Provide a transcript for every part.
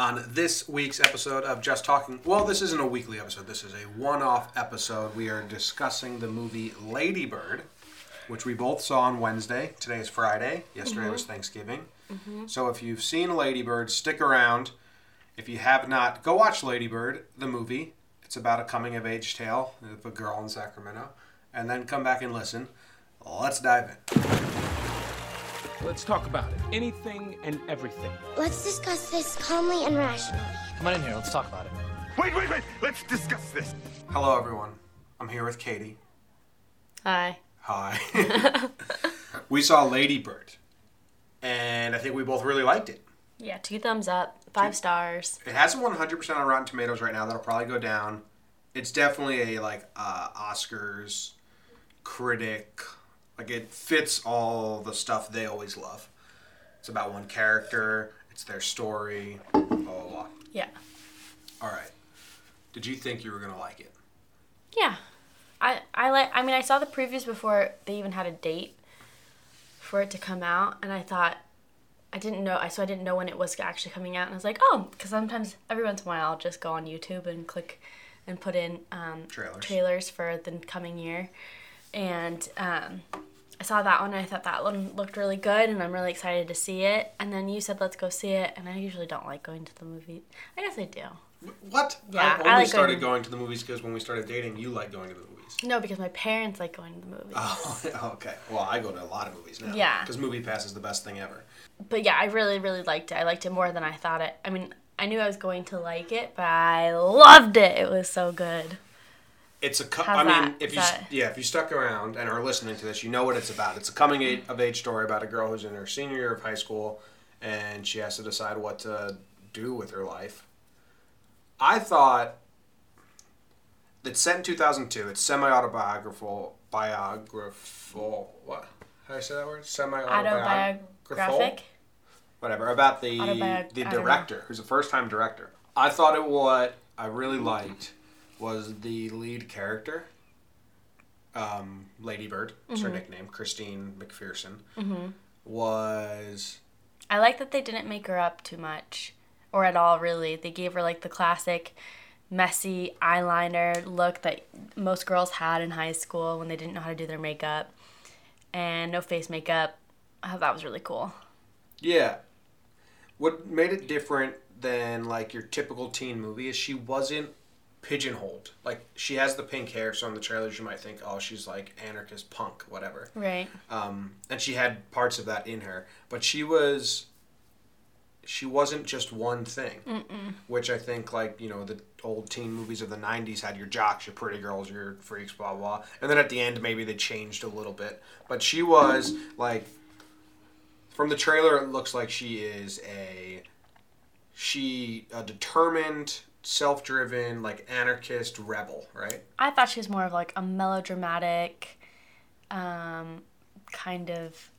On this week's episode of Just Talking, well, this isn't a weekly episode. This is a one-off episode. We are discussing the movie Lady Bird, which we both saw on Wednesday. Today is Friday. Yesterday mm-hmm. was Thanksgiving. Mm-hmm. So if you've seen Lady Bird, stick around. If you have not, go watch Lady Bird, the movie. It's about a coming-of-age tale of a girl in Sacramento, and then come back and listen. Let's dive in. Let's talk about it. Anything and everything. Let's discuss this calmly and rationally. Come on in here. Let's talk about it. Wait, wait, wait. Let's discuss this. Hello, everyone. I'm here with Katie. Hi. Hi. we saw Lady Bird, and I think we both really liked it. Yeah, two thumbs up, five stars. It has a 100% on Rotten Tomatoes right now. That'll probably go down. It's definitely a like uh, Oscars critic. Like it fits all the stuff they always love. It's about one character. It's their story. Blah blah blah. Yeah. All right. Did you think you were gonna like it? Yeah. I I like I mean I saw the previews before they even had a date for it to come out and I thought I didn't know I so I didn't know when it was actually coming out and I was like, "Oh, cuz sometimes every once in a while I'll just go on YouTube and click and put in um, Trailers. trailers for the coming year." And um, I saw that one and I thought that one looked really good and I'm really excited to see it. And then you said let's go see it and I usually don't like going to the movie. I guess I do. What? Yeah, I I only like started going- going to the movies because when we started dating, you like going to the movies. No, because my parents like going to the movies. Oh, okay. Well, I go to a lot of movies now. Yeah. Because Movie Pass is the best thing ever. but yeah, I really, really liked it. I liked it more than I thought it. I mean, I knew I was going to like it, but I loved it. It was so good. It's a. Co- I mean, that? if Is you that- yeah, if you stuck around and are listening to this, you know what it's about. It's a coming of age story about a girl who's in her senior year of high school, and she has to decide what to do with her life. I thought it's set in two thousand two. It's semi autobiographical, biographical. What? How do I say that word? Semi Autobiographic. whatever about the Autobiog- the I don't know. director who's a first time director i thought it what i really liked was the lead character um, lady bird is her Mm-hmm. nickname christine mcpherson was I like that they didn't make her up too much, or at all, really. They gave her like the classic messy eyeliner look that most girls had in high school when they didn't know how to do their makeup, and no face makeup. I thought that was really cool. yeah what made it different than like your typical teen movie is she wasn't pigeonholed. Like she has the pink hair so in the trailers you might think oh she's like anarchist punk whatever. Right. um, and she had parts of that in her but she was she wasn't just one thing. Which i think like you know the old teen movies of the 90s had your jocks your pretty girls your freaks blah blah. And then at the end maybe they changed a little bit. But she was like from the trailer it looks like she is a she a determined self-driven like anarchist rebel right I thought she was more of like a melodramatic, um, kind of,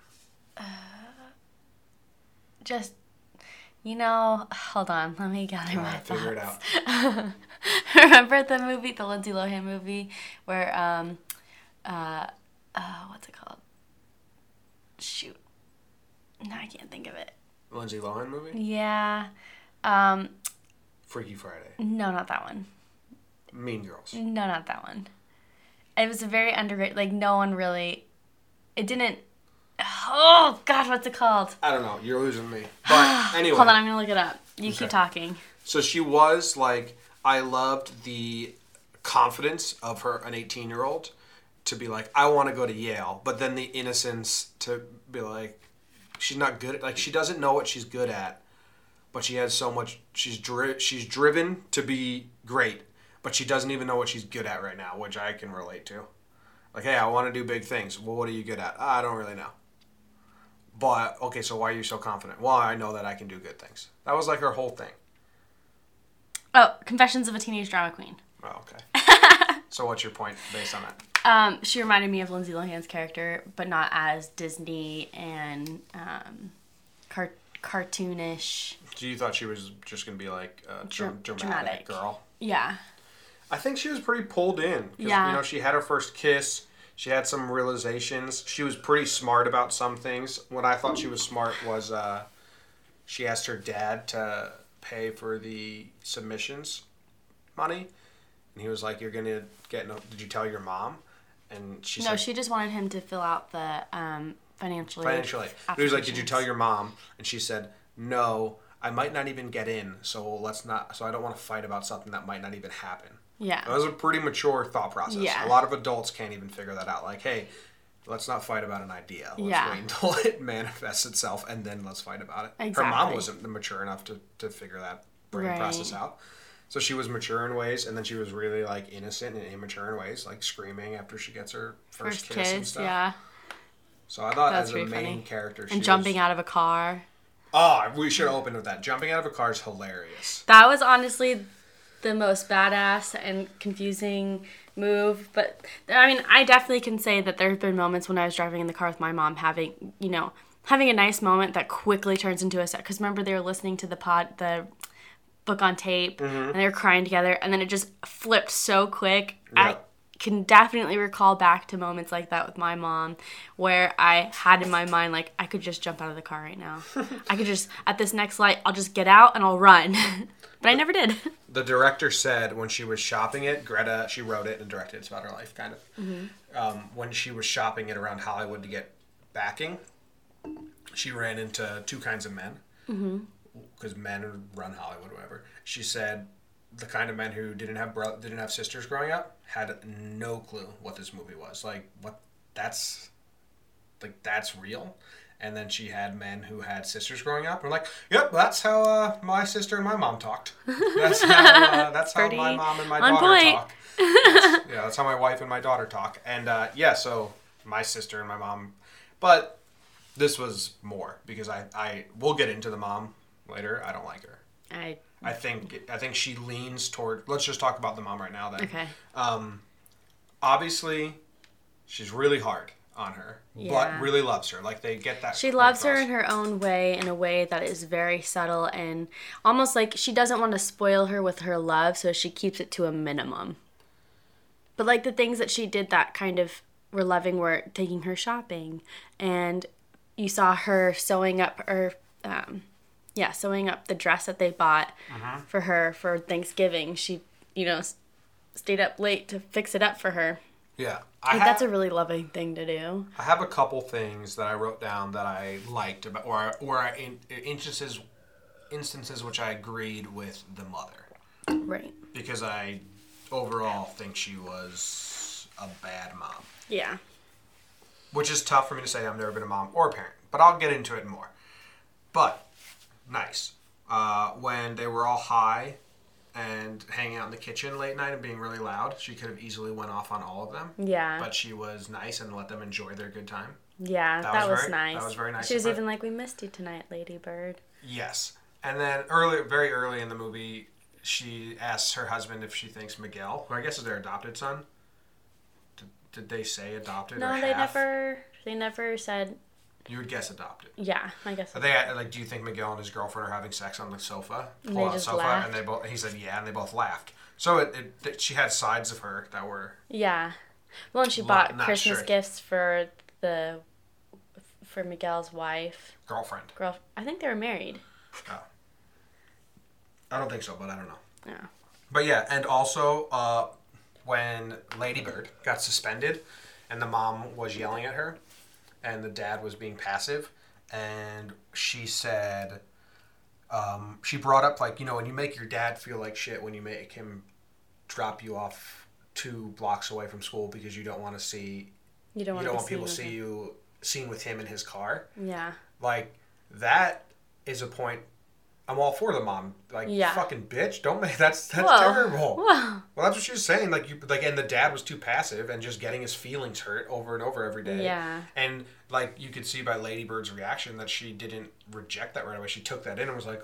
uh, just, you know. Hold on, let me gather my Alright, figure it thoughts. out Remember the movie, the Lindsay Lohan movie, where um, uh, uh, what's it called? Shoot, no, I can't think of it. lindsay lohan movie Yeah, um, freaky friday no, not that one. mean girls No, not that one. It was a very underrated. Like no one really. It didn't. Oh God, what's it called? I don't know. You're losing me. But anyway, Hold on, I'm gonna look it up. You Okay. keep talking. so she was like, I loved the confidence of her, an 18 year old, to be like, I want to go to Yale, but then the innocence to be like, she's not good. At, like she doesn't know what she's good at, but she has so much. She's dri- she's driven to be great, but she doesn't even know what she's good at right now, which I can relate to. Like, hey, I want to do big things. Well, what are you good at? "Ah, I don't really know. But okay, so why are you so confident? Well, I know that I can do good things. That was like her whole thing. Oh, Confessions of a Teenage Drama Queen. Oh, okay. so what's your point based on that? Um, she reminded me of Lindsay Lohan's character, but not as Disney and um, car- cartoonish. So you thought she was just gonna be like a dra- dramatic, dramatic. girl? Yeah. I think she was pretty pulled in. Yeah. You know, she had her first kiss. She had some realizations. She was pretty smart about some things. What I thought she was smart was uh, she asked her dad to pay for the submissions money, and he was like, "You're gonna get no." Did you tell your mom? And she No, said, she just wanted him to fill out the um, financial aid financial aid. He was like, "Did you tell your mom?" And she said, "No, I might not even get in. So let's not. So I don't want to fight about something that might not even happen." Yeah. That was a pretty mature thought process. Yeah. A lot of adults can't even figure that out. Like, hey, let's not fight about an idea. Let's Yeah. wait until it manifests itself and then let's fight about it. Exactly. Her mom wasn't mature enough to, to figure that brain Right. process out. So she was mature in ways, and then she was really like innocent and immature in ways, like screaming after she gets her first, First kiss, and stuff. yeah. So I thought That's as a main funny. character, she And jumping was, out of a car. Oh, we should have opened with that. Jumping out of a car is hilarious. That was honestly the most badass and confusing move. But I mean, I definitely can say that there have been moments when I was driving in the car with my mom having, you know, having a nice moment that quickly turns into a set. Because remember, they were listening to the pod, the book on tape, Mm-hmm. and they were crying together, and then it just flipped so quick. I. can definitely recall back to moments like that with my mom where I had in my mind like I could just jump out of the car right now. I could just at this next light I'll just get out and I'll run. but I never did. the director said when she was shopping it, Greta, she wrote it and directed. It's about her life, kind of. Um, when she was shopping it around Hollywood to get backing, she ran into two kinds of men. Because men run Hollywood, whatever. She said the kind of men who didn't have bro- didn't have sisters growing up had no clue what this movie was. Like what that's like that's real. And then she had men who had sisters growing up. We're like, yep, that's how uh, my sister and my mom talked. That's how, uh, that's how my mom and my on daughter point. talk. That's- yeah, that's how my wife and my daughter talk. And uh, yeah, so my sister and my mom, but this was more because I I we'll get into the mom later. I don't like her. I I think I think she leans toward. Let's just talk about the mom right now. Then okay. Um, obviously, she's really hard on her, Yeah. but really loves her. Like they get that. She loves her in her own way, in a way that is very subtle and almost like she doesn't want to spoil her with her love, so she keeps it to a minimum. But like the things that she did that kind of were loving were taking her shopping, and you saw her sewing up her. um, yeah, sewing up the dress that they bought uh-huh. for her for Thanksgiving. She, you know, s- stayed up late to fix it up for her. Yeah, I Like, have, that's a really loving thing to do. I have a couple things that I wrote down that I liked about, or or I, in, instances instances which I agreed with the mother Right. because I overall think she was a bad mom. Yeah. which is tough for me to say. I've never been a mom or a parent, but I'll get into it more. But nice uh, when they were all high and hanging out in the kitchen late night and being really loud. She could have easily went off on all of them. Yeah. But she was nice and let them enjoy their good time. Yeah, That that, was was, very- nice. that was very nice She was even like, "We missed you tonight, Lady Bird." Yes. And then early, very early in the movie, she asks her husband if she thinks Miguel, who I guess is their adopted son. Did, did they say adopted? No, or they half? never. They never said. You would guess adopted. Yeah, I guess. Are they like? Do you think Miguel and his girlfriend are having sex on the sofa? And Pull they out just sofa, laughed? and they both. He said, "Yeah," and they both laughed. So it, it, that she had sides of her that were Yeah. Well, and she bought not Christmas sure. gifts for the for Miguel's wife. girlfriend. Girl, I think they were married. Oh. I don't think so, but I don't know. Yeah. But yeah, and also uh, when Lady Bird got suspended, and the mom was yelling at her, and the dad was being passive, and she said, um, she brought up like you know when you make your dad feel like shit when you make him drop you off two blocks away from school because you don't want to see You don't you want don't want people to see see you seen with him in his car Yeah. like that is a point i'm all for the mom like Yeah. fucking bitch don't make that's that's Whoa. terrible Whoa. well that's what she was saying like you like and the dad was too passive and just getting his feelings hurt over and over every day Yeah. and like you could see by lady bird's reaction that she didn't reject that right away she took that in and was like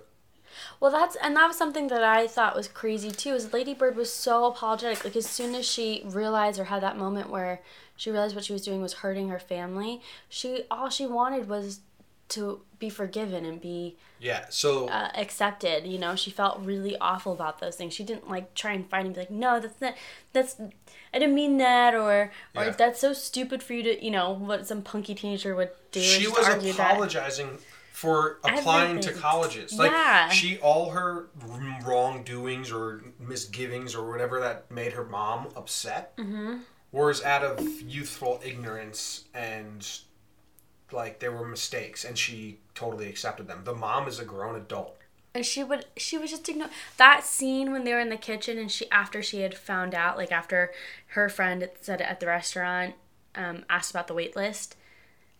Well, that's and that was something that I thought was crazy too. Is Lady Bird was so apologetic. Like as soon as she realized or had that moment where she realized what she was doing was hurting her family, she all she wanted was to be forgiven and be yeah so uh, accepted. You know, she felt really awful about those things. She didn't like try and fight and be like, no, that's not, that's, I didn't mean that, or or Yeah. that's so stupid for you to, you know, what some punky teenager would do. she was argue that. apologizing for applying to colleges. Like Yeah. she all her wrongdoings or misgivings or whatever that made her mom upset Mm-hmm. was out of youthful ignorance and like there were mistakes and she totally accepted them. The mom is a grown adult. and she would she was just ignore that scene when they were in the kitchen and she after she had found out like after her friend said at the restaurant um, asked about the wait list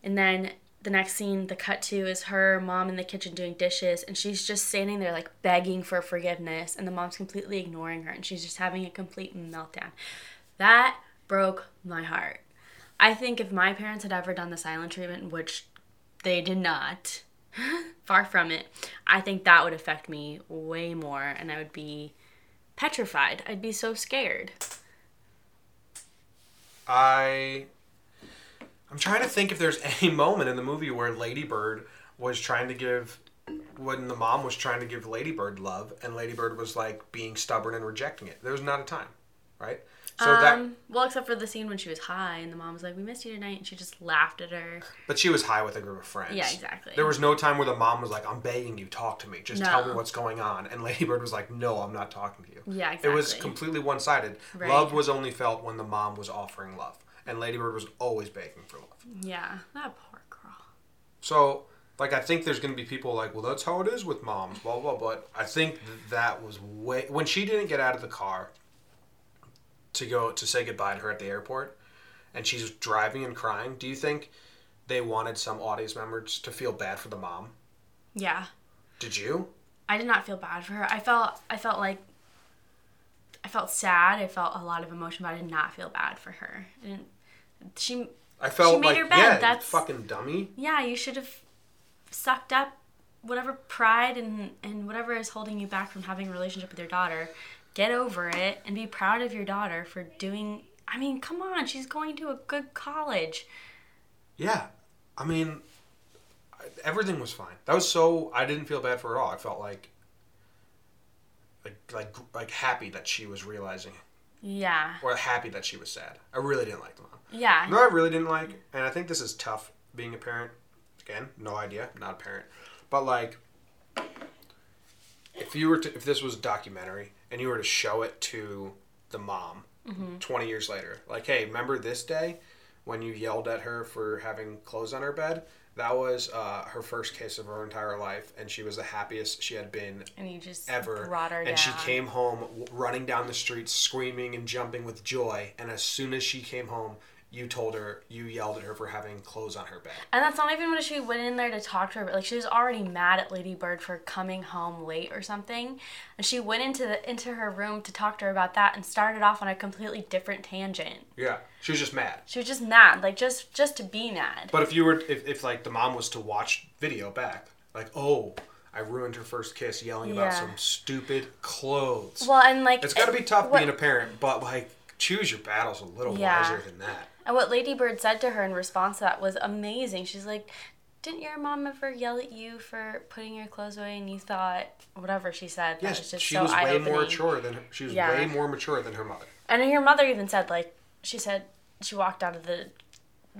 and then the next scene the cut to is her mom in the kitchen doing dishes and she's just standing there like begging for forgiveness and the mom's completely ignoring her and she's just having a complete meltdown that broke my heart i think if my parents had ever done the silent treatment which they did not far from it i think that would affect me way more and i would be petrified i'd be so scared I I'm trying to think if there's any moment in the movie where Lady Bird was trying to give when the mom was trying to give Lady Bird love and Lady Bird was like being stubborn and rejecting it. There was not a time, right? So that um well except for the scene when she was high and the mom was like we missed you tonight and she just laughed at her but she was high with a group of friends. Yeah, exactly. There was no time where the mom was like, "I'm begging you, talk to me. Just tell me what's going on." And Lady Bird was like, "No, I'm not talking to you." Yeah, exactly. It was completely one-sided. Right. Love was only felt when the mom was offering love, and Lady Bird was always begging for love. yeah that poor girl So, like, I think there's going to be people like, well, that's how it is with moms, blah, blah, blah. But I think that was way. When she didn't get out of the car to go to say goodbye to her at the airport and she's driving and crying, do you think they wanted some audience members to feel bad for the mom? yeah Did you? I did not feel bad for her. I felt I felt like I felt sad. I felt a lot of emotion, but I did not feel bad for her. I didn't she I felt made like, her bed, yeah, that's- fucking dummy. yeah, you should have sucked up whatever pride and and whatever is holding you back from having a relationship with your daughter. Get over it and be proud of your daughter for doing I mean, come on, she's going to a good college. Yeah. I mean, everything was fine. That was so. I didn't feel bad for her at all. I felt like. Like, like, like happy that she was realizing Yeah. or happy that she was sad. I really didn't like the mom. Yeah. No, I really didn't like, and I think this is tough being a parent. Again, no idea, not a parent, but like, if you were to, if this was a documentary and you were to show it to the mom twenty years later, like, hey, remember this day when you yelled at her for having clothes on her bed? That was uh, her first kiss of her entire life, and she was the happiest she had been and you just ever. brought her and down. she came home w- running down the street, screaming and jumping with joy. And as soon as she came home, you told her, you yelled at her for having clothes on her bed. And that's not even when she went in there to talk to her. but Like she was already mad at Lady Bird for coming home late or something, and she went into the into her room to talk to her about that and started off on a completely different tangent. Yeah, she was just mad. She was just mad, like just just to be mad. But if you were, if, if like the mom was to watch video back, like, oh, I ruined her first kiss, yelling about some stupid clothes. Well, and like it's got to be tough what- being a parent, but like, choose your battles a little Yeah. wiser than that. And what Lady Bird said to her in response to that was amazing. She's like, "Didn't your mom ever yell at you for putting your clothes away?" And you thought whatever she said. that was Yes, just she so was way more mature than her, she was Yeah. way more mature than her mother. And her mother even said, like, she said she walked out of the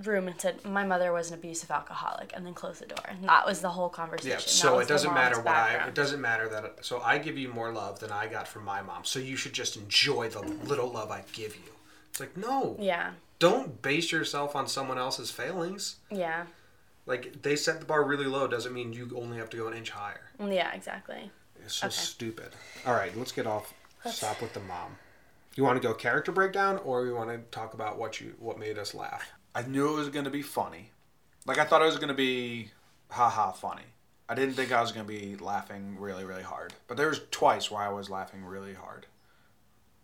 room and said, "My mother was an abusive alcoholic," and then closed the door. And that was the whole conversation. Yeah, so it doesn't matter what I. It doesn't matter that. So I give you more love than I got from my mom. So you should just enjoy the mm-hmm. little love I give you. It's like no, Yeah, don't base yourself on someone else's failings. yeah, Like they set the bar really low doesn't mean you only have to go an inch higher. Mm, yeah, exactly. It's so Okay. stupid. All right, let's get off. Stop with the mom. You want to go character breakdown, or you want to talk about what you what made us laugh? I knew it was going to be funny. Like I thought it was going to be haha funny. I didn't think I was going to be laughing really really hard. But there was twice where I was laughing really hard.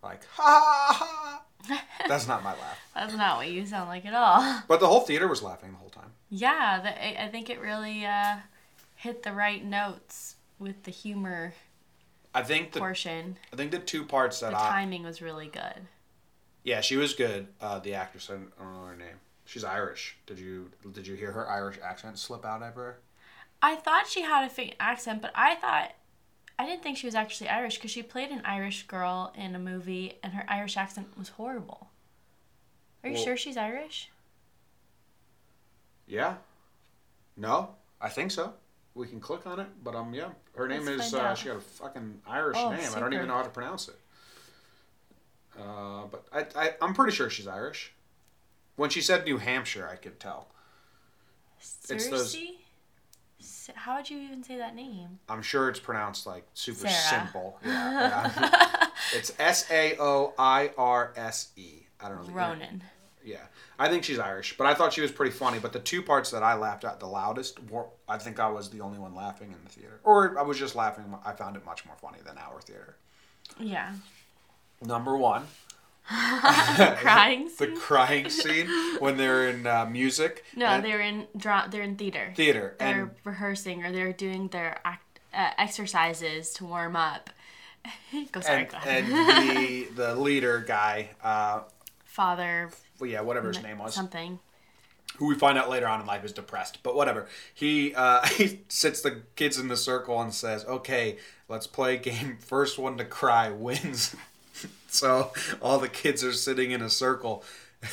Like ha ha ha. That's not my laugh. That's not what you sound like at all. But the whole theater was laughing the whole time. Yeah, the, I I think it really uh, hit the right notes with the humor I think the portion. I think the two parts that The I timing was really good. Yeah, she was good. Uh, the actress, I don't know her name. She's Irish. Did you did you hear her Irish accent slip out ever? I thought she had a faint accent, but I thought I didn't think she was actually Irish because she played an Irish girl in a movie, and her Irish accent was horrible. Are you Well- sure she's Irish? Yeah. No, I think so. we can click on it. But um, yeah, her name Let's is. Uh, she got a fucking Irish Oh, name. I don't even know how to pronounce it. Uh, but I, I I'm pretty sure she's Irish. When she said New Hampshire, I could tell. It's those- Cersei? S- How would you even say that name? I'm sure it's pronounced like super Sarah. simple. Yeah, yeah. it's S A O I R S E. I don't know. the- Ronan. Yeah, I think she's Irish, but I thought she was pretty funny. But the two parts that I laughed at the loudest, were, I think I was the only one laughing in the theater, or I was just laughing. I found it much more funny than our theater. Yeah. Number one, Crying. the crying scene when they're in uh, music. No, they're in dra- they're in theater. theater, They're and rehearsing or they're doing their act, uh, exercises to warm up. Go sorry, and, and the the leader guy, uh, Father well, yeah, whatever his name was, something. who we find out later on in life is depressed. But whatever. He uh, he sits the kids in the circle and says, "Okay, let's play a game. First one to cry wins." so all the kids are sitting in a circle,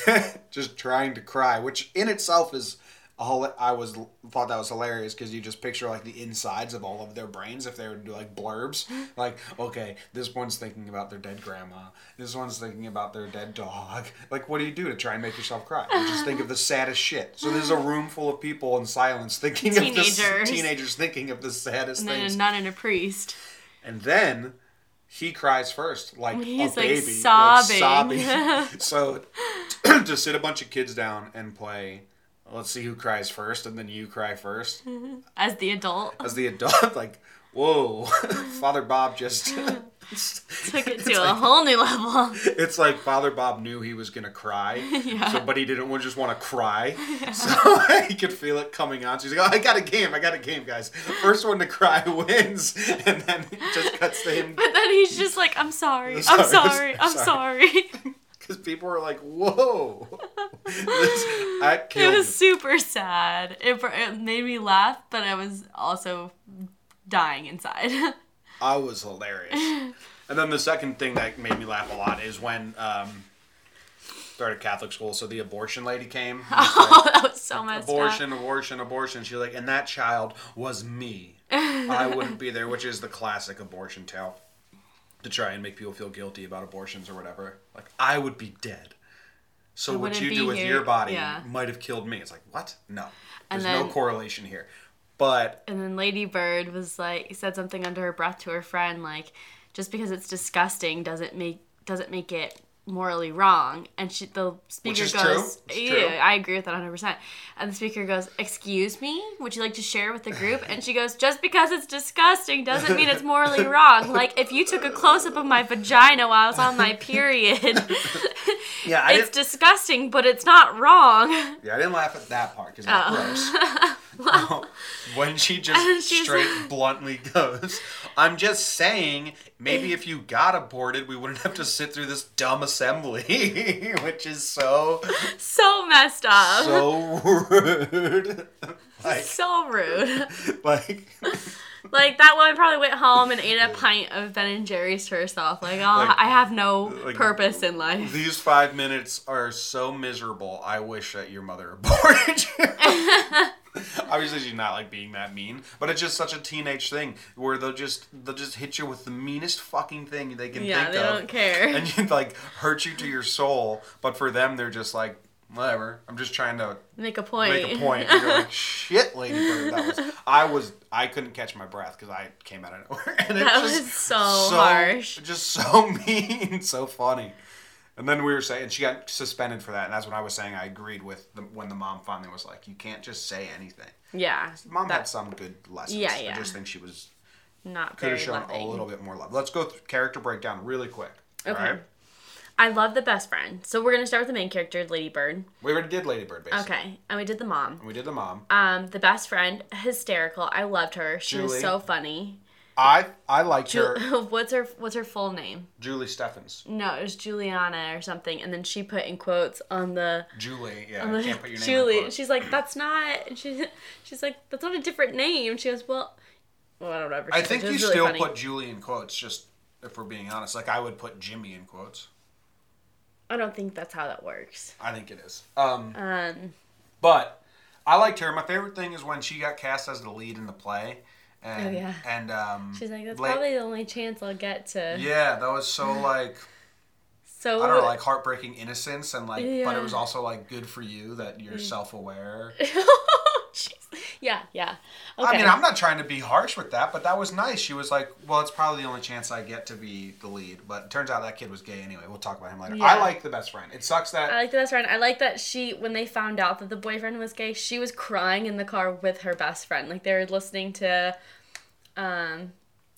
just trying to cry, which in itself is. a hila- I was thought that was hilarious because you just picture like the insides of all of their brains if they were to do like blurbs. Like, okay, this one's thinking about their dead grandma. This one's thinking about their dead dog. Like, what do you do to try and make yourself cry? You just think of the saddest shit. So there's a room full of people in silence thinking of Teenagers. the teenagers thinking of the saddest And then things. a nun and a priest. And then he cries first, like He's, a like, baby, sobbing. sobbing. so to sit a bunch of kids down and play, let's see who cries first, and then you cry first As the adult. as the adult. Like, whoa, Father Bob just. Took it to a whole new level. It's like Father Bob knew he was gonna cry, so, but he didn't just want to cry, so he could feel it coming on. So he's like, "Oh, I got a game! I got a game, guys! First one to cry wins." And then it just cuts to him But then he's just like, I'm sorry. I'm sorry, sorry. I'm sorry. because people were like, "Whoa!" this, It was me. super sad. It, it made me laugh, but I was also dying inside. I was hilarious. And then the second thing that made me laugh a lot is when um, started Catholic school, so the abortion lady came. oh, that was so messed up. abortion, abortion, abortion. She's like, and that child was me. I wouldn't be there, which is the classic abortion tale. To try and make people feel guilty about abortions or whatever. Like, I would be dead. So I what you do with here. your body Yeah. might have killed me. It's like, what? No. There's no correlation here. But And then Lady Bird was like said something under her breath to her friend like just because it's disgusting doesn't make doesn't make it morally wrong. And she the speaker goes It's yeah. I agree with that 100%. And the speaker goes, "Excuse me? Would you like to share with the group?" And she goes, "Just because it's disgusting doesn't mean it's morally wrong. Like if you took a close up of my vagina while I was on my period, yeah, I it's disgusting, but it's not wrong." yeah, I didn't laugh at that part because that's Oh. gross. when she just straight bluntly goes, I'm just saying, maybe if you got aborted, we wouldn't have to sit through this dumb assembly, which is so So messed up. so rude. like, so rude. like, Like that woman probably went home and ate a pint of Ben and Jerry's to herself. Like, oh, Like- I have no like- purpose in life. these five minutes are so miserable. I wish that your mother aborted you. Obviously, she's not like being that mean, but it's just such a teenage thing where they'll just they'll just hit you with the meanest fucking thing they can Yeah, think they of. don't care. and you like hurt you to your soul. But for them, they're just like, whatever. I'm just trying to Make a point. make a point. And you're like, shit, Lady Bird. That was. I was. I couldn't catch my breath because I came out of nowhere. And it That was was so harsh. Just so mean, so funny. And then we were saying she got suspended for that, and that's when I was saying I agreed with the, when the mom finally was like, "You can't just say anything." yeah. Mom had some good lessons. Yeah, yeah. I just think she was not could have shown loving. a little bit more love. Let's go through character breakdown really quick. Okay. Alright? I love the best friend. So we're gonna start with the main character, Lady Bird. We already did Lady Bird, basically. Okay, and we did the mom. And we did the mom. Um, the best friend, hysterical. I loved her. She was so funny. I I liked Ju- her. what's her What's her full name? Julie Steffens. No, it was Juliana or something. And then she put in quotes on the Julie. Yeah, on the can't put your name. in Julie. quotes. She's like, that's not. and She's she's like, that's not a different name. She goes, well, well, whatever. I She think said. It you was really still funny. put Julie in quotes, just if we're being honest. Like I would put Jimmy in quotes. I don't think that's how that works. I think it is. Um, Um, but I liked her. My favorite thing is when she got cast as the lead in the play. And, Oh, yeah. And um, She's like, that's probably the only chance I'll get to. Yeah, that was so like So I don't know, like heartbreaking innocence, and like, but it was also like good for you that you're self aware. Yeah, yeah. Okay. I mean, I'm not trying to be harsh with that, but that was nice. She was like, "Well, it's probably the only chance I get to be the lead." But it turns out that kid was gay anyway. We'll talk about him later. Yeah. I like the best friend. It sucks that I like the best friend. I like that she, when they found out that the boyfriend was gay, she was crying in the car with her best friend. Like they were listening to, um,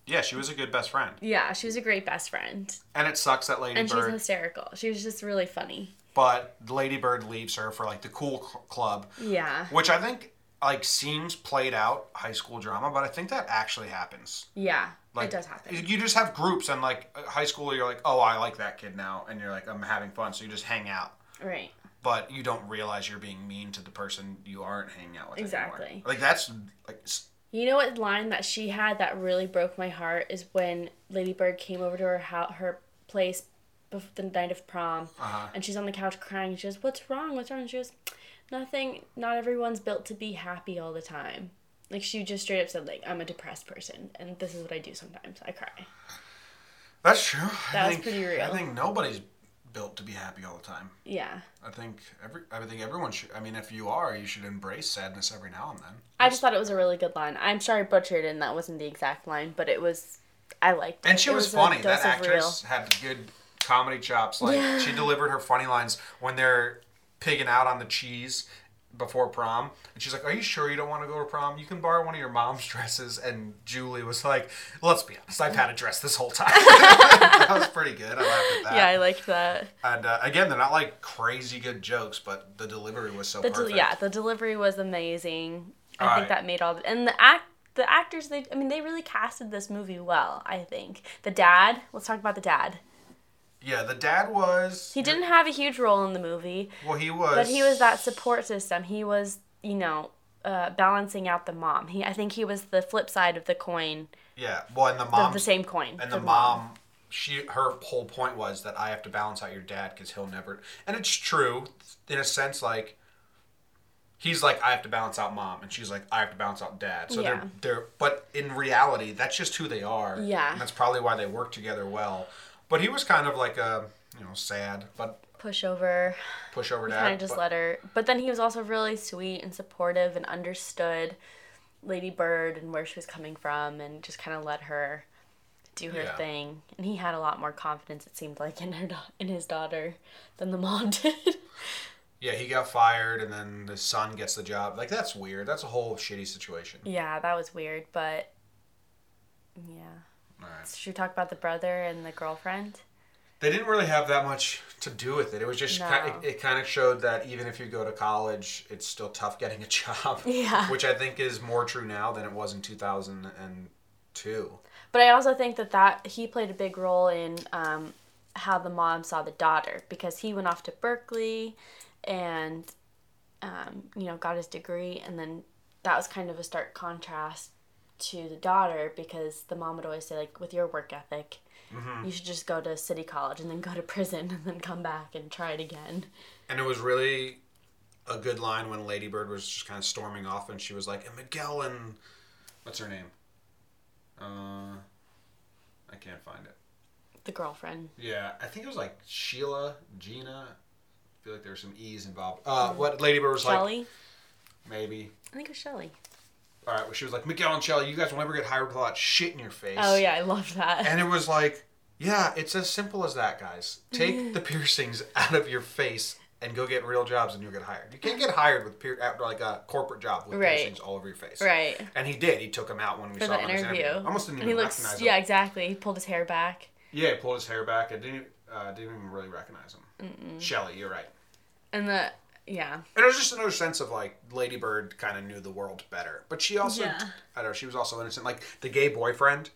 yeah, she was a good best friend, yeah, she was a great best friend, and it sucks that Lady and she was Bird. hysterical. She was just really funny. but Lady Bird leaves her for like the cool cl- club, Yeah, which I think like seems played out high school drama, but I think that actually happens. yeah, Like it does happen. You just have groups, and like uh, high school, you're like, "Oh, I like that kid now," and you're like, "I'm having fun," so you just hang out. right. but you don't realize you're being mean to the person you aren't hanging out with Exactly. anymore. Like that's like You know what line that she had that really broke my heart is when Lady Bird came over to her ho- her place the night of prom, Uh-huh. and she's on the couch crying. She goes, "What's wrong? What's wrong?" And she goes, "Nothing. Not everyone's built to be happy all the time." Like she just straight up said, "Like I'm a depressed person, and this is what I do sometimes. I cry." that's true. That I was think, pretty real. I think nobody's built to be happy all the time. Yeah. I think every I think everyone should. I mean, if you are, you should embrace sadness every now and then. I just thought it was a really good line. I'm sorry, butchered, it and that wasn't the exact line, but it was. I liked it. And she was, a funny. That of real. actress had good comedy chops. Like Yeah. she delivered her funny lines when they're pigging out on the cheese before prom, and she's like, "Are you sure you don't want to go to prom? You can borrow one of your mom's dresses." And Julie was like, "Let's be honest, I've had a dress this whole time." that was pretty good. I laughed at that. Yeah, I liked that. And uh, again, they're not like crazy good jokes, but the delivery was so The del- perfect. yeah, the delivery was amazing. I All think right. that made all the and the act the actors they I mean they really casted this movie well. I think the dad. Let's talk about the dad. Yeah, the dad was. He didn't have a huge role in the movie, Well, he was. but he was that support system. He was you know uh, balancing out the mom. He I think he was the flip side of the coin, Yeah. Well, and the mom. the same coin. And the mom, she her whole point was that I have to balance out your dad because he'll never. And it's true in a sense. Like he's like I have to balance out mom, and she's like I have to balance out dad. So Yeah. they're they're. But in reality, that's just who they are. Yeah. And that's probably why they work together well. But he was kind of like a you know sad but pushover. pushover dad. kind of just but- let her. But then he was also really sweet and supportive and understood Lady Bird and where she was coming from and just kind of let her do her Yeah. thing. And he had a lot more confidence, it seemed like, in her in his daughter than the mom did. Yeah, he got fired, and then the son gets the job. Like that's weird. That's a whole shitty situation. yeah, that was weird, but yeah. Right. Should we talk about the brother and the girlfriend? They didn't really have that much to do with it. It was just No. kind of, it, kind of showed that even if you go to college, it's still tough getting a job. Yeah. Which I think is more true now than it was in 2002. But I also think that that he played a big role in um, how the mom saw the daughter because he went off to Berkeley and um, you know got his degree and then that was kind of a stark contrast to the daughter because the mom would always say like with your work ethic you should just go to city college and then go to prison and then come back and try it again And it was really a good line when Lady Bird was just kind of storming off and she was like, and Miguel and. What's her name? Uh, I can't find it. the girlfriend Yeah, I think it was like Sheila, Gina. I feel like there's some E's involved. Uh, what Lady Bird was like, Shelly maybe. I think it was Shelly All right, well, she was like, Miguel and Shelly, you guys will never get hired with all that shit in your face. oh yeah I love that And it was like, yeah, it's as simple as that, guys. Take the piercings out of your face and go get real jobs, and you'll get hired. You can't get hired with pier- like a corporate job with Right. piercings all over your face. right And he did. He took them out when we for saw the him interview. interview. Almost didn't and even he looks, recognize yeah, exactly. He pulled his hair back. Yeah, he pulled his hair back. I didn't. Uh, didn't even really recognize him. Shelly, you're right. And the yeah, And it was just another sense of like Lady Bird kind of knew the world better, but she also Yeah. I don't know she was also innocent. Like the gay boyfriend,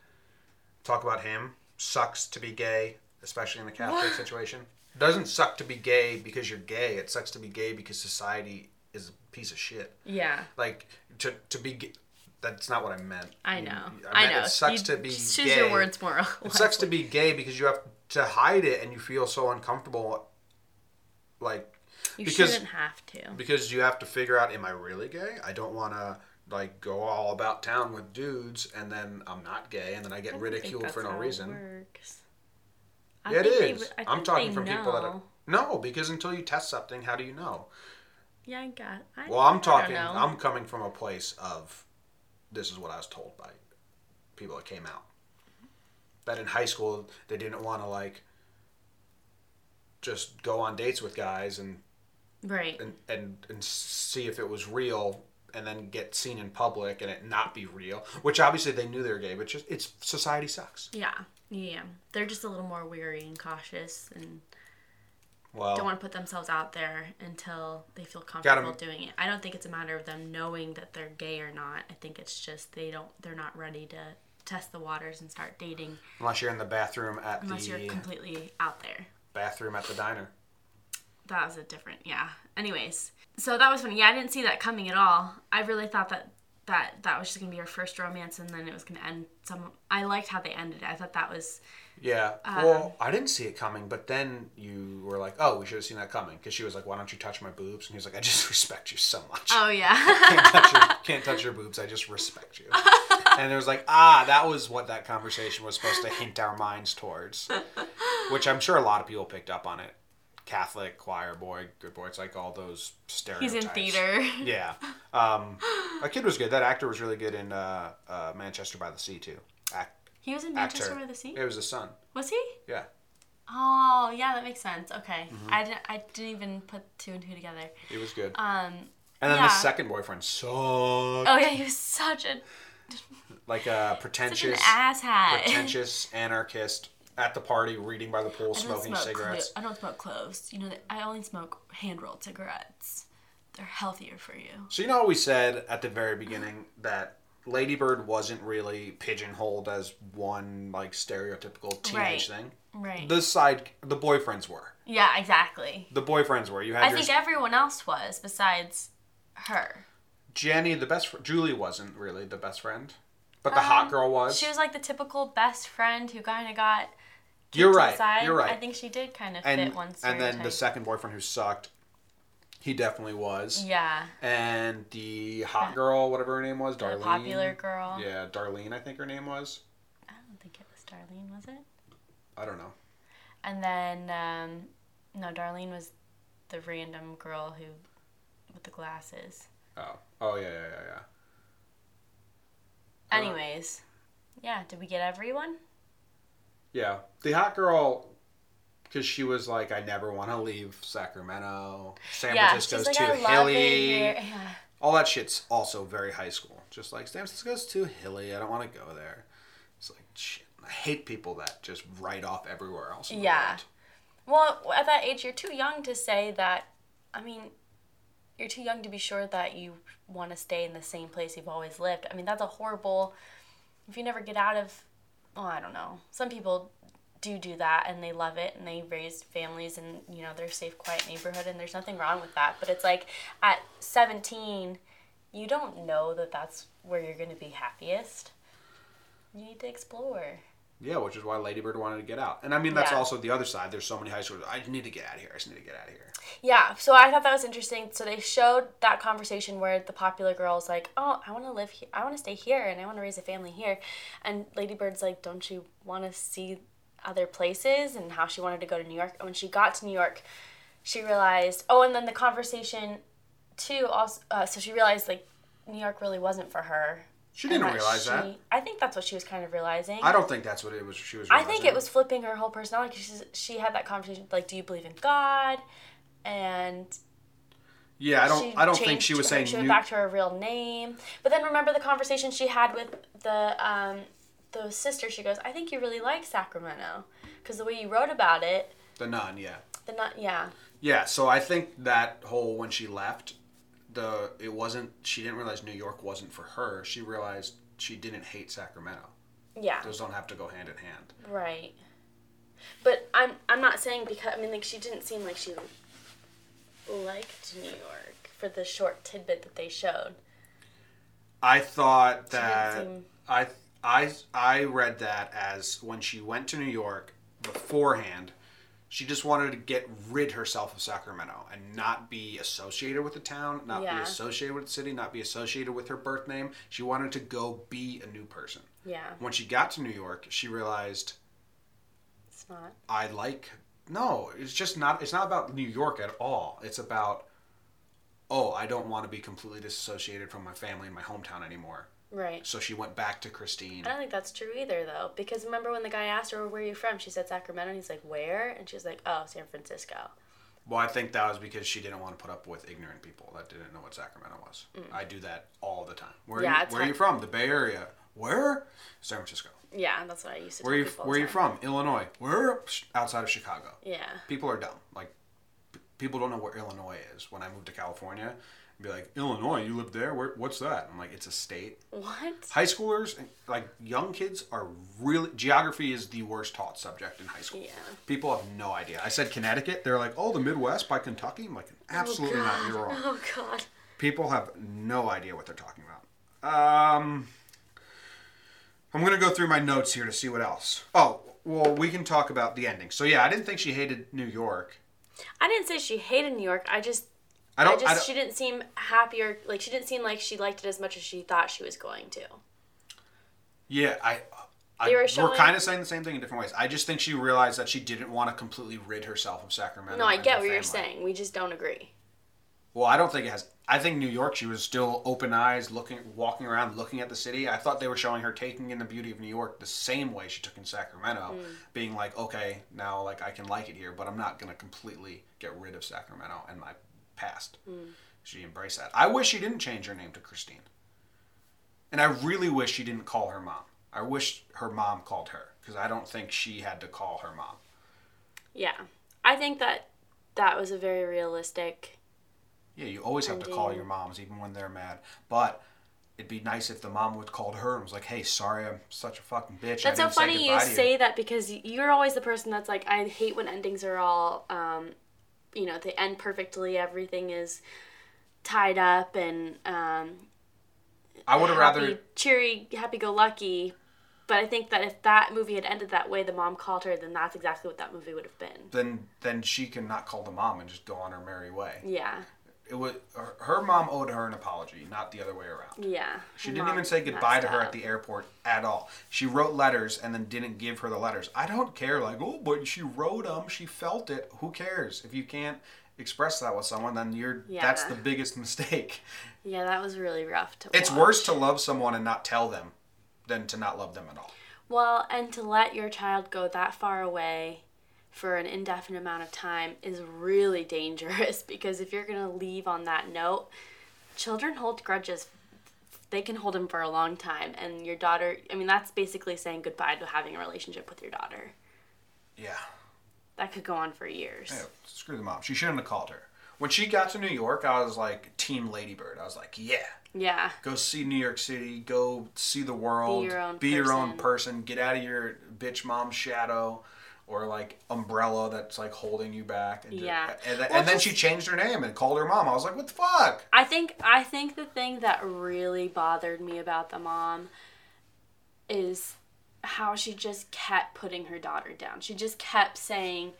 talk about him sucks to be gay, especially in the Catholic situation. Doesn't suck to be gay because you're gay. It sucks to be gay because society is a piece of shit. yeah. Like to to be. Ga- that's not what I meant. I know. I I, know. It sucks You to be just gay. choose your words more. It sucks to be gay because you have to hide it and you feel so uncomfortable. Like You Because- shouldn't have to. because you have to figure out am I really gay? I don't want to like go all about town with dudes and then I'm not gay and then I get I ridiculed for no reason. works. I Yeah, it think they is. I I'm talking they from people that are no, because until you test something, how do you know? Yeah, I got. I, Well, I'm talking. know. I'm coming from a place of this is what I was told by people that came out. That in high school they didn't want to like just go on dates with guys and right. and, and and see if it was real and then get seen in public and it not be real which obviously they knew they were gay but just it's society sucks Yeah, yeah. They're just a little more weary and cautious, and well don't want to put themselves out there until they feel comfortable doing it. I don't think it's a matter of them knowing that they're gay or not. I think it's just they don't. They're not ready to test the waters and start dating unless you're in the bathroom at unless the you're completely out there. bathroom at the diner that was a different yeah. Anyways so that was funny. Yeah i didn't see that coming at all. I really thought that that that was just gonna be her first romance and then it was gonna end some i liked how they ended it. I thought that was yeah Um, well i didn't see it coming but then you were like oh we should have seen that coming because she was like why don't you touch my boobs? And he was like i just respect you so much. Oh yeah. Can't touch your can't touch your boobs i just respect you. And it was like ah that was what that conversation was supposed to hint our minds towards which i'm sure a lot of people picked up on it catholic choir boy good boy. It's like all those stereotypes. he's in theater. Yeah. Um a kid was good. That actor was really good in uh, uh, manchester by the sea too. Act, he was in actor. Manchester by the sea? It was the son. Was he? Yeah. Oh yeah that makes sense. Okay. Mm-hmm. i didn't i didn't even put two and two together. He was good. Um and then yeah. the second boyfriend sucked. Oh yeah he was such a like a such an pretentious asshat. pretentious anarchist at the party reading by the pool smoking smoke cigarettes Clo- I don't smoke cloves. You know, I only smoke hand rolled cigarettes. They're healthier for you. So you know how we said at the very beginning that Ladybird wasn't really pigeonholed as one like stereotypical teenage Right. thing. Right. The side, the boyfriends were. yeah, exactly. The boyfriends were. You had I think everyone else was besides her. Jenny, the best. Fr- Julie wasn't really the best friend, but the hot girl was. Um, She was like the typical best friend who kind of got. You're right. side. You're right. I think she did kind of and fit one and then the second boyfriend who sucked, he definitely was. Yeah, And the hot girl, whatever her name was, the Darlene. popular girl. Yeah, Darlene, I think her name was. I don't think it was Darlene, was it? I don't know. And then um, no, Darlene was the random girl who with the glasses. Oh, oh yeah, yeah, yeah, yeah. Anyways, yeah. Did we get everyone? Yeah, the hot girl, because she was like, I never want to leave Sacramento. San yeah, Francisco's like, too I love it hilly. Yeah. All that shit's also very high school. Just like San Francisco's too hilly. I don't want to go there. It's like shit. I hate people that just write off everywhere else. Yeah. Well, at that age, you're too young to say that. I mean, you're too young to be sure that you want to stay in the same place you've always lived. I mean, that's a horrible. If you never get out of, oh, I don't know. Some people do do that and they love it and they raise families and you know they're safe, quiet neighborhood and there's nothing wrong with that. But it's like at 17, you don't know that that's where you're going to be happiest. You need to explore. Yeah, which is why Ladybird wanted to get out. And I mean, that's Yeah. also the other side. There's so many high schools. I need to get out of here. I just need to get out of here. Yeah, so I thought that was interesting. So they showed that conversation where the popular girl's like, "Oh, I want to live here. I want to stay here, and I want to raise a family here." And Ladybird's like, "Don't you want to see other places?" And how she wanted to go to New York. And when she got to New York, she realized. Oh, and then the conversation, too. Also, uh, so she realized like New York really wasn't for her. She didn't realize she- that. I think that's what she was kind of realizing. I don't think that's what it was. She was. I think it was flipping her whole personality because she had that conversation like, "Do you believe in God?" And Yeah, I don't. I don't think she was her- saying. she went New- back to her real name. But then remember the conversation she had with the um, the sister. She goes, "I think you really like Sacramento because the way you wrote about it, the nun. Yeah. the nun, yeah Yeah, so I think that whole when she left, the it wasn't she didn't realize New York wasn't for her. She realized she didn't hate Sacramento. yeah Those don't have to go hand in hand. right." But I'm I'm not saying because I mean like she didn't seem like she liked New York for the short tidbit that they showed. I thought that seem- I I I read that as when she went to New York beforehand, She just wanted to get rid herself of Sacramento and not be associated with the town, not be associated with the city, not be associated with her birth name. She wanted to go be a new person. Yeah. When she got to New York, she realized It's not. I like no, it's just not it's not about New York at all. It's about oh, I don't want to be completely disassociated from my family and my hometown anymore. Right. So she went back to Christine. I don't think that's true either, though, because remember when the guy asked her, "Where are you from?" She said Sacramento, and he's like, "Where?" And she was like, "Oh, San Francisco." Well, I think that was because she didn't want to put up with ignorant people that didn't know what Sacramento was. I do that all the time. Where, Mm. Yeah, are, you, where are you from? The Bay Area. Where? San Francisco. Yeah, that's what I used to. Where you Where are you from? Illinois. Where? Outside of Chicago. Yeah. People are dumb. Like p- people don't know where Illinois is. When I moved to California, be like, Illinois, you live there? Where, what's that? I'm like, it's a state. What? High schoolers, like young kids, are really geography is the worst taught subject in high school. Yeah. People have no idea. I said Connecticut. They're like, oh, the Midwest by Kentucky. I'm like, absolutely not. You're wrong. Oh God. People have no idea what they're talking about. Um, I'm gonna go through my notes here to see what else. Oh, well, we can talk about the ending. So yeah, I didn't think she hated New York. I didn't say she hated New York. I just. I I, don't. just I don't she didn't seem happier. Like she didn't seem like she liked it as much as she thought she was going to. yeah, I. I They were we're kind of saying the same thing in different ways. I just think she realized that she didn't want to completely rid herself of Sacramento. No, I get what you're saying. We just don't agree. Well, I don't think it has. I think New York, she was still open eyes, looking, walking around, looking at the city. I thought they were showing her taking in the beauty of New York the same way she took in Sacramento, hmm. being like, okay, now like I can like it here, but I'm not gonna completely get rid of Sacramento and my past. She embraced that. I wish she didn't change her name to Christine, and I really wish she didn't call her mom. I wish her mom called her because I don't think she had to call her mom. Yeah, I think that that was a very realistic. Yeah, you always have to call your moms, even when they're mad. But it'd be nice if the mom would called her and was like, "Hey, sorry, I'm such a fucking bitch." That's so funny you say that because you're always the person that's like, I hate when endings are all, um, you know, they end perfectly. Everything is tied up and um, I would have happy, rather. cheery, happy-go-lucky. But I think that if that movie had ended that way, the mom called her, then that's exactly what that movie would have been. Then, then she can not call the mom and just go on her merry way. Yeah, It was her, her mom owed her an apology, not the other way around. yeah. She didn't even say goodbye to her up. at the airport at all. She wrote letters and then didn't give her the letters. I don't care. Like, oh, but she wrote them. She felt it. Who cares? If you can't express that with someone, then you're yeah. that's the biggest mistake. Yeah, that was really rough to It's watch. worse to love someone and not tell them than to not love them at all. Well, and to let your child go that far away for an indefinite amount of time is really dangerous because if you're going to leave on that note, children hold grudges. They can hold them for a long time. And your daughter, I mean, that's basically saying goodbye to having a relationship with your daughter. Yeah. That could go on for years. Yeah, screw the mom. She shouldn't have called her. When she got to New York, I was like Team Ladybird. I was like, yeah, Yeah. go see New York City, go see the world, your own be your own person. person, get out of your bitch mom shadow or like umbrella that's like holding you back. And, Yeah. and, th- Well, and then just- she changed her name and called her mom. I was like, what the fuck? I think I think the thing that really bothered me about the mom is how she just kept putting her daughter down. She just kept saying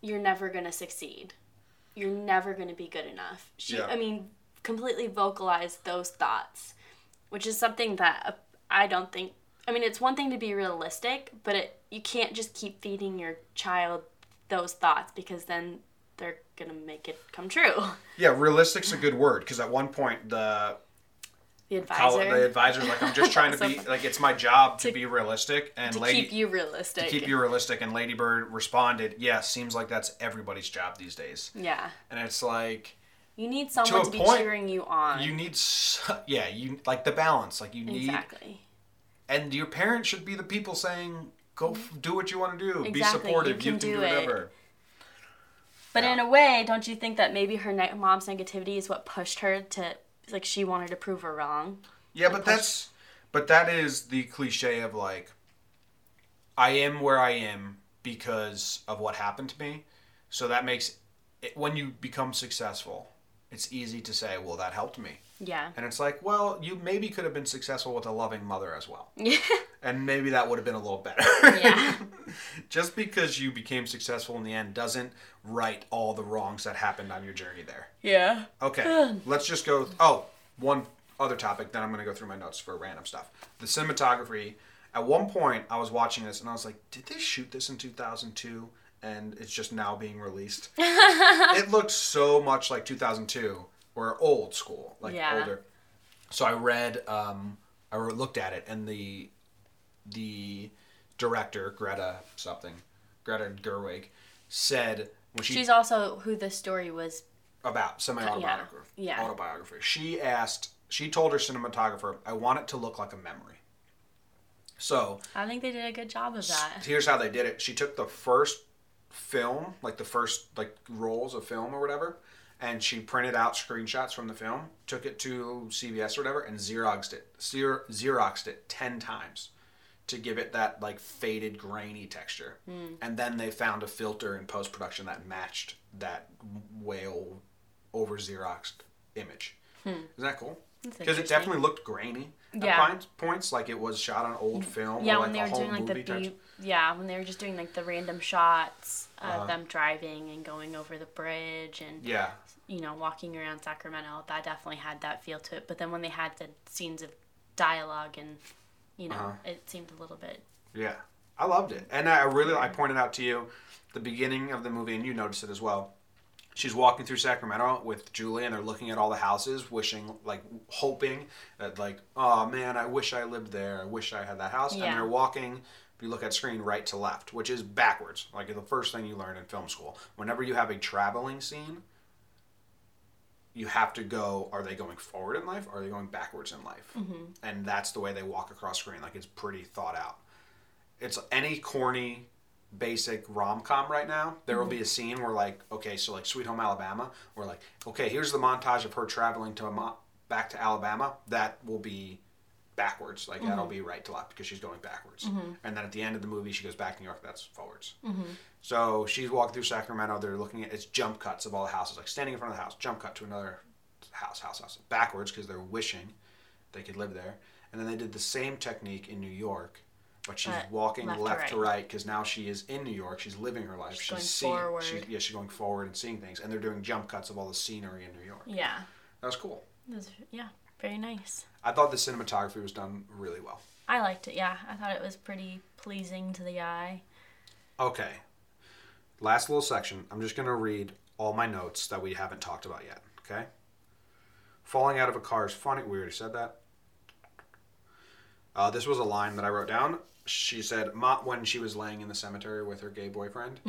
you're never going to succeed. You're never going to be good enough. She Yeah. I mean completely vocalized those thoughts, which is something that uh, I don't think I mean it's one thing to be realistic, but it you can't just keep feeding your child those thoughts because then they're going to make it come true. Yeah, realistic's a good word because at one point the The advisor. the advisor's like, I'm just trying to So be like it's my job to, To- be realistic and to lady keep you realistic. to keep you realistic. And Ladybird responded, "Yes, seems like that's everybody's job these days." yeah. And it's like You need someone a to, be point, cheering you on. you need, s- yeah, you like the balance. Like you need, exactly. and your parents should be the people saying, "Go mm-hmm. f- do what you want to do. Be supportive. you You can can, do, do it." whatever." But Yeah. in a way, don't you think that maybe her ne- mom's negativity is what pushed her to like she wanted to prove her wrong? Yeah, but that's, but that is the cliche of like, I am where I am because of what happened to me. So that makes it when you become successful it's easy to say, well, that helped me. Yeah. And it's like, well, you maybe could have been successful with a loving mother as well. Yeah. And maybe that would have been a little better. yeah. Just because you became successful in the end doesn't right all the wrongs that happened on your journey there. Yeah. Okay, let's just go. Oh, one other topic. Then I'm going to go through my notes for random stuff. The cinematography. At one point, I was watching this and I was like, "Did they shoot this in 2002?" And it's just now being released. it looked so much like 2002 or old school, like Yeah. older. So I read, um, I looked at it, and the the director Greta something, Greta Gerwig, said when she She's also who the story was. about semi-autobiography. Yeah, yeah. Autobiography. She asked. She told her cinematographer, "I want it to look like a memory." So I think they did a good job of that. here's how they did it. She took the first film, like the first like rolls of film or whatever, and she printed out screenshots from the film, took it to CVS or whatever, and xeroxed it. Xeroxed it ten times to give it that like faded, grainy texture. And then they found a filter in post production that matched that whale over xeroxed image. Isn't that cool? Because it definitely looked grainy at Yeah. points, points, like it was shot on old film. Yeah, or when they were doing like the beep, yeah, when they were just doing like the random shots of Uh-huh. them driving and going over the bridge and Yeah, you know walking around Sacramento, that definitely had that feel to it. But then when they had the scenes of dialogue and you know, Uh-huh. it seemed a little bit yeah, I loved it, and I really I pointed out to you the beginning of the movie, and you noticed it as well. She's walking through Sacramento with Julie, and they're looking at all the houses, wishing, like, hoping that, like, oh man, I wish I lived there. I wish I had that house. Yeah. And they're walking. If you look at screen, right to left, which is backwards. Like the first thing you learn in film school. Whenever you have a traveling scene, you have to go are they going forward in life? Or are they going backwards in life? Mm-hmm. and that's the way they walk across screen. Like it's pretty thought out. It's any corny basic rom-com right now there will be a scene where like okay so like sweet home alabama where like okay here's the montage of her traveling to Mo- back to alabama. That will be backwards like mm-hmm. that'll be right to left because she's going backwards mm-hmm. and then at the end of the movie she goes back to new york that's forwards mm-hmm. so she's walking through Sacramento. They're looking at it's jump cuts of all the houses, like standing in front of the house, jump cut to another house, house, house, backwards because they're wishing they could live there. And then they did the same technique in New York, but she's But walking left left, to right because now she is in New York. She's living her life. She's going seeing, forward. She's, yeah, she's going forward and seeing things. And they're doing jump cuts of all the scenery in New York. yeah. That was cool. Was, yeah, very nice. I thought the cinematography was done really well. I liked it. Yeah, I thought it was pretty pleasing to the eye. Okay. Last little section. I'm just going to read all my notes that we haven't talked about yet. Okay? Falling out of a car is funny. We already said that. Uh, this was a line that I wrote down. She said, Ma, when she was laying in the cemetery with her gay boyfriend,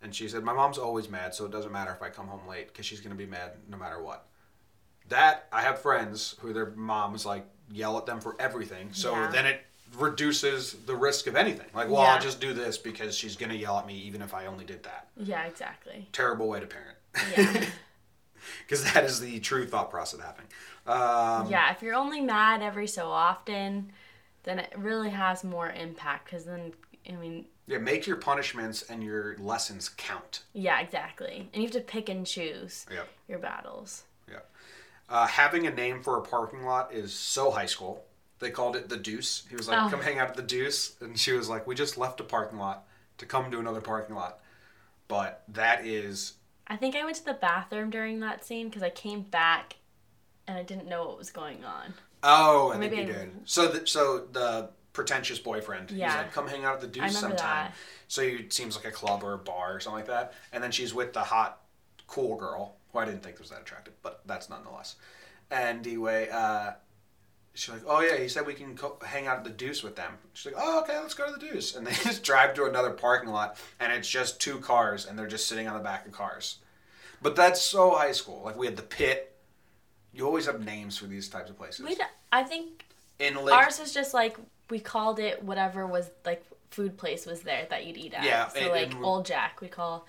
and she said, My mom's always mad, so it doesn't matter if I come home late because she's going to be mad no matter what. That, I have friends who their moms like yell at them for everything, so Yeah. then it reduces the risk of anything. Like, well, Yeah. I'll just do this because she's going to yell at me even if I only did that. Yeah, exactly. Terrible way to parent. Yeah. Because that is the true thought process happening. Um, yeah, if you're only mad every so often, then it really has more impact because then, I mean, yeah, make your punishments and your lessons count. yeah, exactly. And you have to pick and choose Yep. your battles. Uh, having a name for a parking lot is so high school. They called it the Deuce. He was like, Oh. "Come hang out at the Deuce," and she was like, "We just left a parking lot to come to another parking lot." But that is I think I went to the bathroom during that scene because I came back and I didn't know what was going on. oh, I think maybe you I- did. So the so the pretentious boyfriend. Yeah. He's like, "Come hang out at the Deuce sometime." that. So it seems like a club or a bar or something like that. And then she's with the hot, cool girl who I didn't think was that attractive, but that's nonetheless. And anyway, uh, she's like, "Oh yeah, he said we can co- hang out at the Deuce with them." She's like, "Oh okay, let's go to the Deuce." And they just drive to another parking lot, and it's just two cars, and they're just sitting on the back of cars. But that's so high school. Like we had the pit. You always have names for these types of places. We, d- I think Inlet. ours was just like we called it whatever was like food place was there that you'd eat at. Yeah, So and- like and- Old Jack, we call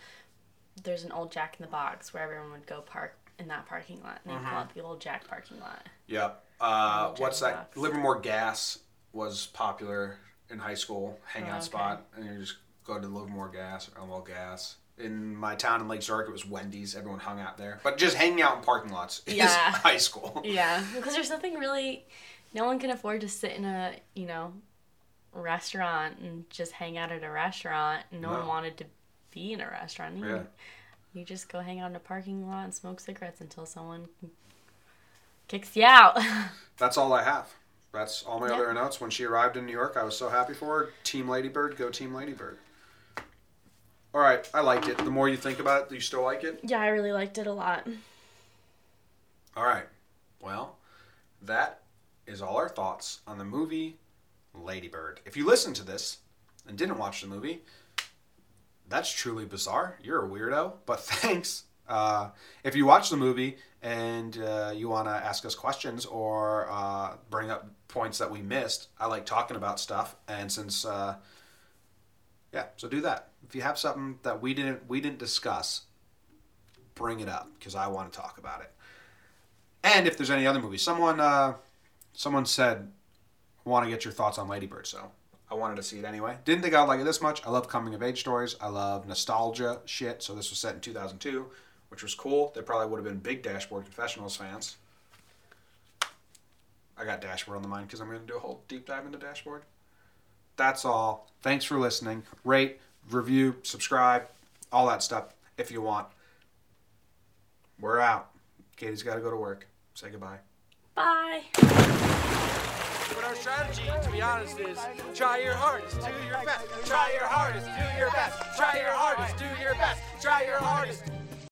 there's an Old Jack in the Box where everyone would go park in that parking lot, and they Mm-hmm. call it the Old Jack parking lot. Yep. Uh, what's that? Box. Livermore Gas was popular in high school, hangout Oh, okay. spot, and you just go to Livermore Gas or Elmo Gas. In my town in Lake Zurich, it was Wendy's. Everyone hung out there. But just hanging out in parking lots is Yeah. high school. Yeah, because there's nothing really. No one can afford to sit in a you know restaurant and just hang out at a restaurant. No, No. one wanted to be in a restaurant. You, Yeah. you just go hang out in a parking lot and smoke cigarettes until someone kicks you out. That's all I have. That's all my Yeah. other notes. When she arrived in New York, I was so happy for her. Team Ladybird, go Team Ladybird. All right, I liked it. The more you think about it, do you still like it? yeah, I really liked it a lot. All right. Well, that is all our thoughts on the movie Ladybird. If you listened to this and didn't watch the movie, that's truly bizarre. You're a weirdo, but thanks. Uh, if you watch the movie and uh, you want to ask us questions or uh, bring up points that we missed, I like talking about stuff. And since, uh, yeah, so do that. If you have something that we didn't we didn't discuss, bring it up because I want to talk about it. And if there's any other movies, someone uh, someone said want to get your thoughts on Ladybird, so I wanted to see it anyway. Didn't think I'd like it this much. I love coming of age stories. I love nostalgia shit. So this was set in 2002, which was cool. They probably would have been big Dashboard Confessionals fans. I got Dashboard on the mind because I'm going to do a whole deep dive into Dashboard. That's all. Thanks for listening. Rate, review, subscribe, all that stuff if you want. We're out. Katie's got to go to work. Say goodbye. Bye. But our strategy, to be honest, is try your hardest, do your best. Try your hardest, do your best. Try your hardest, do your best. Try your hardest.